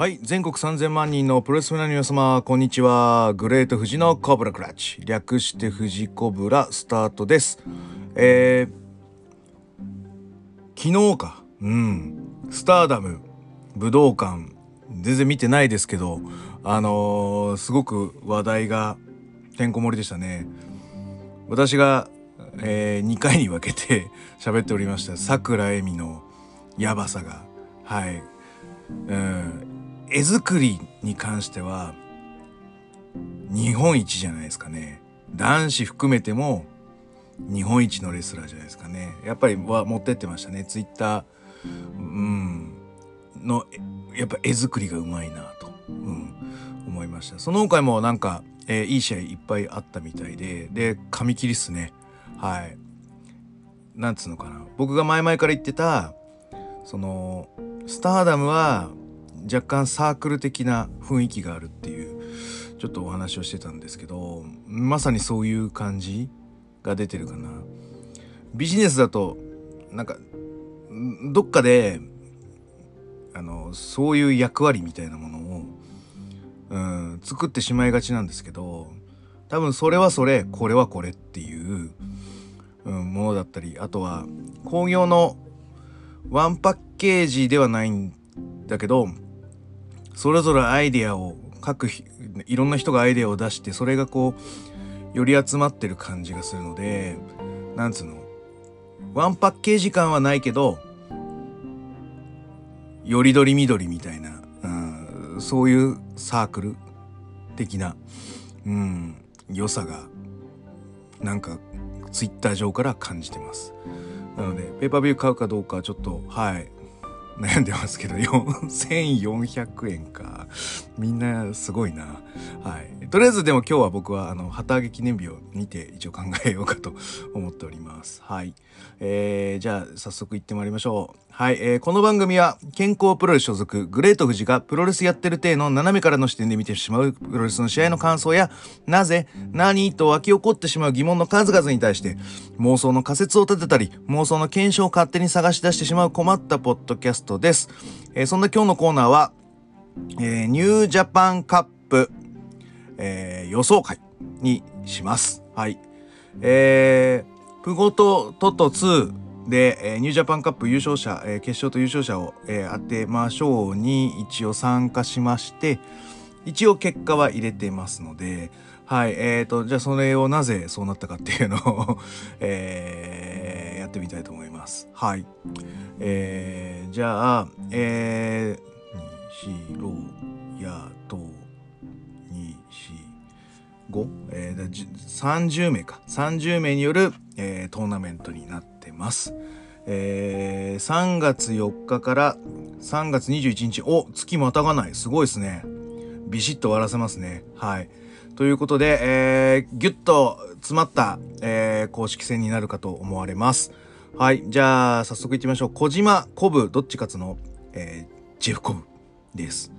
はい。全国3000万人のプロレスファンの皆様、こんにちは。グレート富士のコブラクラッチ。略して富士コブラスタートです。えー、昨日か。うん。スターダム、武道館、全然見てないですけど、あのーすごく話題がてんこ盛りでしたね。私が、え2回に分けて 喋っておりました。桜恵美のやばさが。はい。うん。絵作りに関しては日本一じゃないですかね。男子含めても日本一のレスラーじゃないですかね。やっぱりは持ってってましたね。ツイッターうん。のやっぱ絵作りがうまいなと、うん、思いました。その他にもなんか、えーいい試合いっぱいあったみたいで。で紙切りっすね。はい。なんつうのかな。僕が前々から言ってたそのスターダムは若干サークル的な雰囲気があるっていうちょっとお話をしてたんですけどまさにそういう感じが出てるかな。ビジネスだとなんかどっかであのそういう役割みたいなものを、うん、作ってしまいがちなんですけど多分それはそれこれはこれっていう、うん、ものだったりあとは工業のワンパッケージではないんだけどそれぞれアイデアを各ひいろんな人がアイデアを出してそれがこうより集まってる感じがするのでなんつうのワンパッケージ感はないけどよりどりみどりみたいな、うん、そういうサークル的な、うん、良さがなんかツイッター上から感じてます。なのでペーパービュー買うかどうかちょっとはい悩んでますけど4400円か。みんなすごいな。はい。とりあえずでも今日は僕はあの旗揚げ記念日を見て一応考えようかと思っております。はい。えー、じゃあ早速行ってまいりましょう。はい、えーこの番組は健康プロレス所属グレート富士がプロレスやってる体の斜めからの視点で見てしまうプロレスの試合の感想やなぜ何と湧き起こってしまう疑問の数々に対して妄想の仮説を立てたり妄想の検証を勝手に探し出してしまう困ったポッドキャストです、えーそんな今日のコーナーは、えーニュージャパンカップ、えー予想会にしますはいえー、プゴトトト2で、えーニュージャパンカップ優勝者、えー決勝と優勝者を、えー当てましょうに一応参加しまして、一応結果は入れてますので、はい、えーと、じゃあそれをなぜそうなったかっていうのを、えーやってみたいと思います。はい。えーじゃあ、えー、にしろやと、5、えー30名か。30名による、えートーナメントになってます、えー3月4日から3月21日お月またがない。すごいですね。ビシッと終わらせますね。はい。ということで、えー、ギュッと詰まった、えー公式戦になるかと思われます。はい。じゃあ早速いってみましょう。小島コブどっち勝つの、えージェフコブです。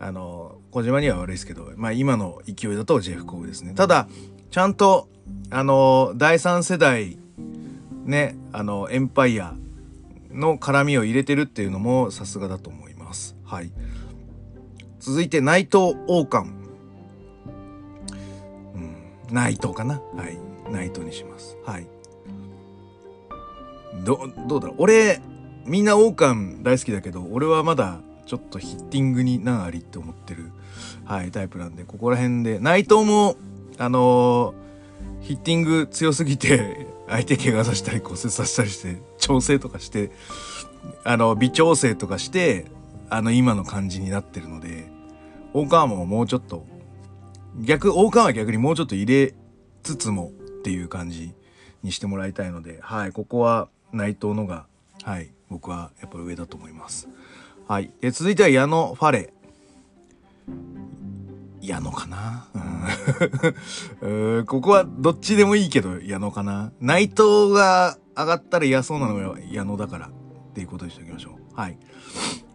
あの、小島には悪いですけど、まあ今の勢いだとジェフコブですね。ただ、ちゃんと、あの、第三世代、ね、あの、エンパイアの絡みを入れてるっていうのもさすがだと思います。はい。続いて、内藤王冠。うん、内藤かな？はい。内藤にします。はい。ど、どうだろう？俺、みんな王冠大好きだけど、俺はまだちょっとヒッティングに難ありって思ってる、はい、タイプなんで、ここら辺で、内藤も、あのーヒッティング強すぎて、相手怪我させたり骨折させたりして、調整とかして、あの、微調整とかして、あの、今の感じになってるので、王冠ももうちょっと、逆、王冠は逆にもうちょっと入れつつもっていう感じにしてもらいたいので、はい、ここは内藤のが、はい、僕はやっぱり上だと思います。はい。で続いては矢野ファレ。矢野かな、うん、うここはどっちでもいいけど矢野かな？内藤が上がったら嫌そうなのが矢野だからっていうことにしておきましょう。はい。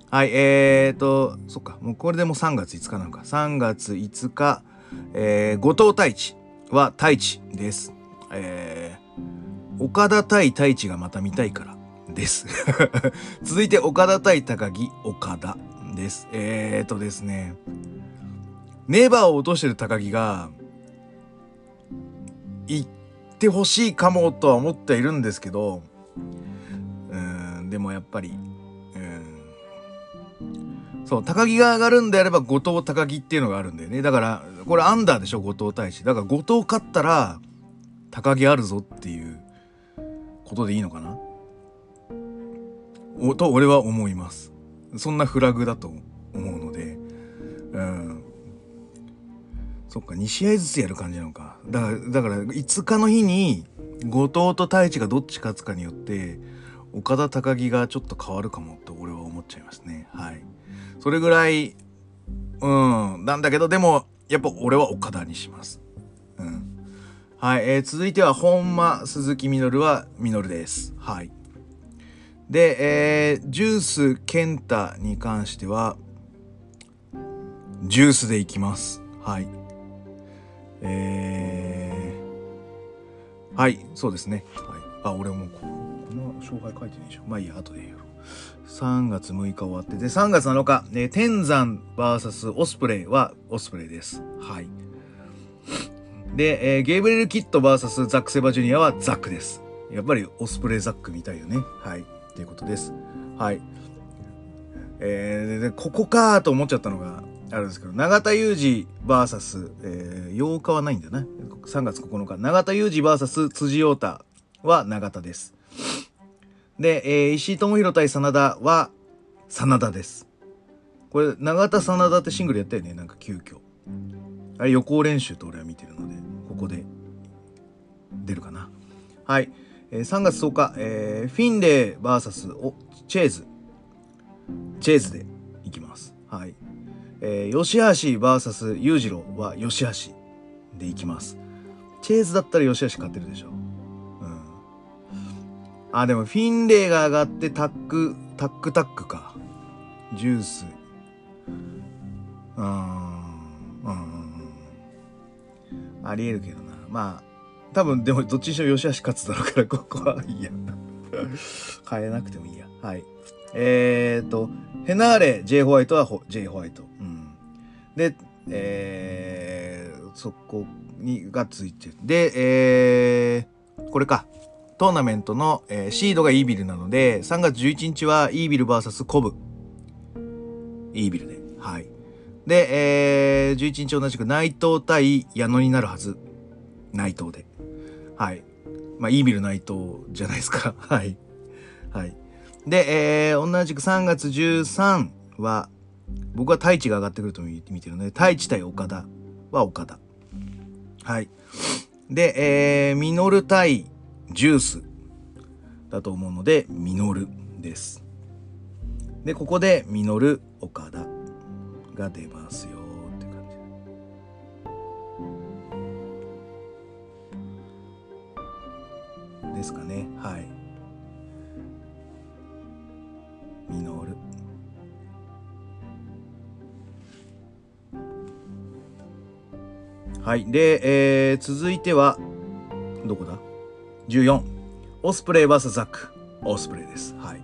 はい、えーと、そっか、もうこれでもう3月5日なのか。3月5日、えー、後藤太一は太一です。えー、岡田対太一がまた見たいからです。続いて岡田対高木岡田です。えーとですね。ネバーを落としてる高木が、行ってほしいかもとは思っているんですけど、うん、でもやっぱり、そう、高木が上がるんであれば後藤高木っていうのがあるんだよね。だから、これアンダーでしょ、後藤大使。だから後藤勝ったら、高木あるぞっていうことでいいのかなと俺は思います。そんなフラグだと思うので、うん。そっか、2試合ずつやる感じなのか。だから、だから5日の日に、後藤と太一がどっち勝つかによって、岡田高木がちょっと変わるかもと俺は思っちゃいますね。はい。それぐらい、うん、なんだけど、でも、やっぱ俺は岡田にします。うん。はい、えー、続いては本間鈴木みのるはみのるです。はい。で、えー、ジュース健太に関しては、ジュースでいきます。はい。えー、はい、そうですね。はい。あ、俺もここの勝敗書いてないでしょ。まあいいや、後で言う。3月6日終わって、で、3月7日、ね、天山 VS オスプレイはオスプレイです。はい。で、えー、ゲーブレル・キッド VS ザック・セバジュニアはザックです。やっぱりオスプレイザックみたいよね。はい。っていうことです。はい。えー、で、ここかと思っちゃったのがあるんですけど、永田裕二 VS、えー、8日はないんだよね。3月9日。永田裕二 VS 辻陽太は永田です。で、えー、石井智弘対真田は真田です。これ、永田真田ってシングルやったよね、なんか急遽。あれ予行練習と俺は見てるので、ここで出るかな。はい。3月10日、えー、フィンレイ VS おチェーズ。チェーズでいきます。はい。えー、吉橋 VS 裕次郎は吉橋でいきます。チェーズだったら吉橋勝ってるでしょ。うん。あ、でもフィンレイが上がってタック、タックタックか。ジュース。うん。うん。ありえるけどな。まあ、多分でもどっちにしろ吉橋勝つだろうから、ここはいいや。変えなくてもいいや。はい。えーと、ヘナーレ、J ホワイトは J ホワイト。うん。で、えー、そこにがついてる。で、えー、これか。トーナメントの、えー、シードがイービルなので、3月11日はイービル VS コブ。イービルで。はい。で、えー、11日同じく内藤対矢野になるはず。内藤で。はい。まあ、イービル内藤じゃないですか。はい。はい。で、えー、同じく3月13は、僕は太一が上がってくると見てるので、太一対岡田は岡田。はい。で、えー、ミノル対ジュースだと思うので、ミノルです。で、ここでミノル、岡田が出ますよ。ですかね。はい。ミノル。はい。で、えー、続いてはどこだ？14オスプレイ VS ザック。オスプレイです。はい。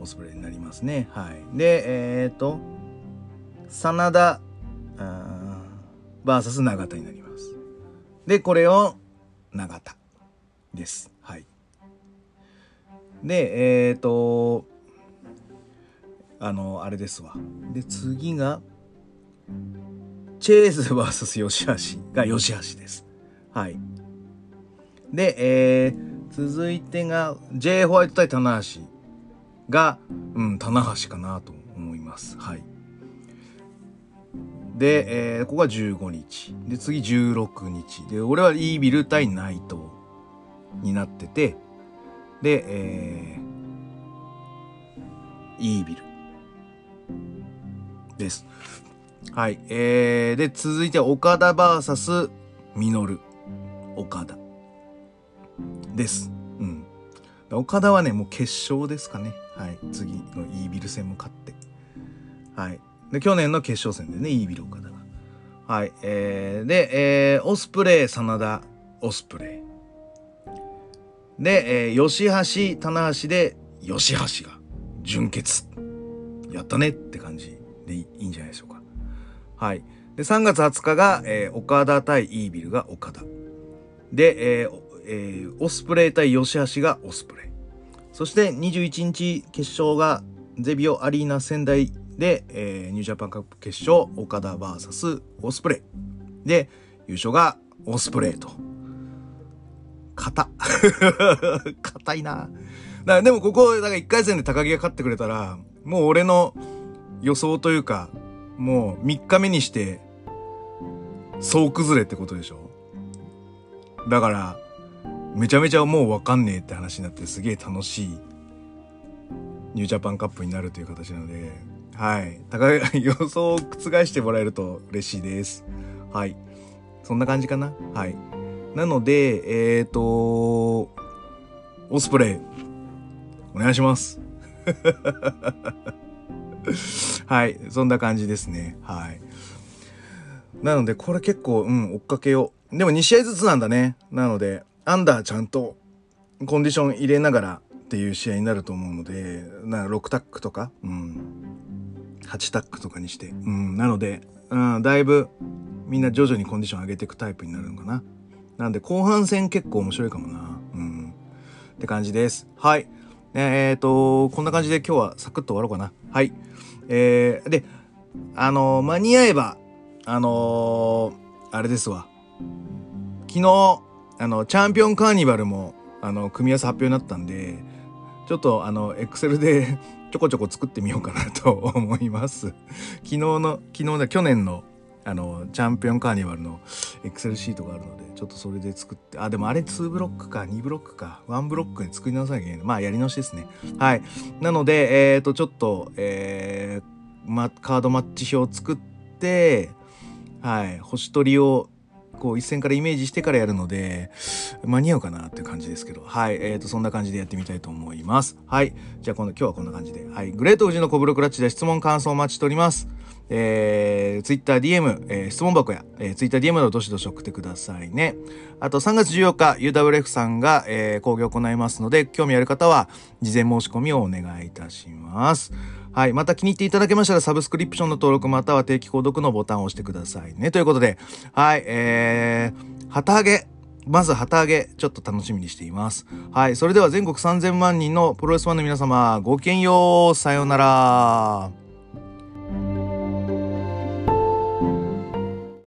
オスプレイになりますね。はい。でえっ、ー、と真田 VS 永田になります。でこれを永田です。で、えっ、ー、と、あの、あれですわ。で、次が、チェーズ VS 吉橋が吉橋です。はい。で、えー、続いてが、J ホワイト対棚橋が、うん、棚橋かなと思います。はい。で、えー、ここが15日。で、次16日。で、俺はイービル対ナイト。になってて、で、えー、イービルです。はい。えー、で、続いて岡田 VS ミノル。岡田。です。うん。岡田はね、もう決勝ですかね。はい。次のイービル戦も勝って。はい。で、去年の決勝戦でね、イービル岡田が。はい。えー、で、えー、オスプレイ、真田、オスプレイ。で、えー、吉橋、棚橋で、吉橋が純潔。やったねって感じでいいんじゃないでしょうか。はい。で、3月20日が、えー、岡田対イービルが岡田。で、えーえー、オスプレイ対吉橋がオスプレイ。そして21日決勝がゼビオアリーナ仙台で、えー、ニュージャパンカップ決勝、岡田 VS オスプレイ。で、優勝がオスプレイと。硬。硬いな。だでもここ、だから1回戦で高木が勝ってくれたら、もう俺の予想というか、もう3日目にして、総崩れってことでしょだから、めちゃめちゃもうわかんねえって話になってすげえ楽しいニュージャパンカップになるという形なので、はい。高い予想を覆してもらえると嬉しいです。はい。そんな感じかな？はい。なので、えっ、ー、と、オスプレイ、お願いします。はい。そんな感じですね。はい。なので、これ結構、うん、追っかけよう。でも2試合ずつなんだね。なので、アンダーちゃんとコンディション入れながらっていう試合になると思うので、な6タックとか、うん、8タックとかにして、うん、なので、うん、だいぶみんな徐々にコンディション上げていくタイプになるのかな。なんで後半戦結構面白いかもな。うん。って感じです。はい。えっ、ー、と、こんな感じで今日はサクッと終わろうかな。はい。えー、で、あのー、間に合えば、あのー、あれですわ。昨日、あの、チャンピオンカーニバルも、あの、組み合わせ発表になったんで、ちょっと、あの、エクセルで ちょこちょこ作ってみようかなと思います。昨日の、昨日で去年の、あの、チャンピオンカーニバルのエクセルシートがあるので、ちょっとそれで作って、あ、でもあれ2ブロックか、2ブロックか、1ブロックに作り直さなきゃいけない。まあ、やり直しですね。はい。なので、えっ、ー、と、ちょっと、えー、ま、カードマッチ表を作って、はい、星取りをこう一線からイメージしてからやるので、間に合うかなっていう感じですけど、はい、えーと、そんな感じでやってみたいと思います。はい、じゃあ今度、今日はこんな感じで、はい、グレート富士のコブロクラッチで質問感想をお待ちしております。えー、Twitter DM、えー、質問箱や、えー、Twitter DM のどしどし送ってくださいね。あと3月14日、UWF さんが、えー、講義を行いますので、興味ある方は、事前申し込みをお願いいたします。はい。また気に入っていただけましたら、サブスクリプションの登録または定期購読のボタンを押してくださいね。ということで、はい。えー、旗揚げ。まず旗揚げ、ちょっと楽しみにしています。はい。それでは全国3000万人のプロレスファンの皆様、ごきげんよう。さようなら。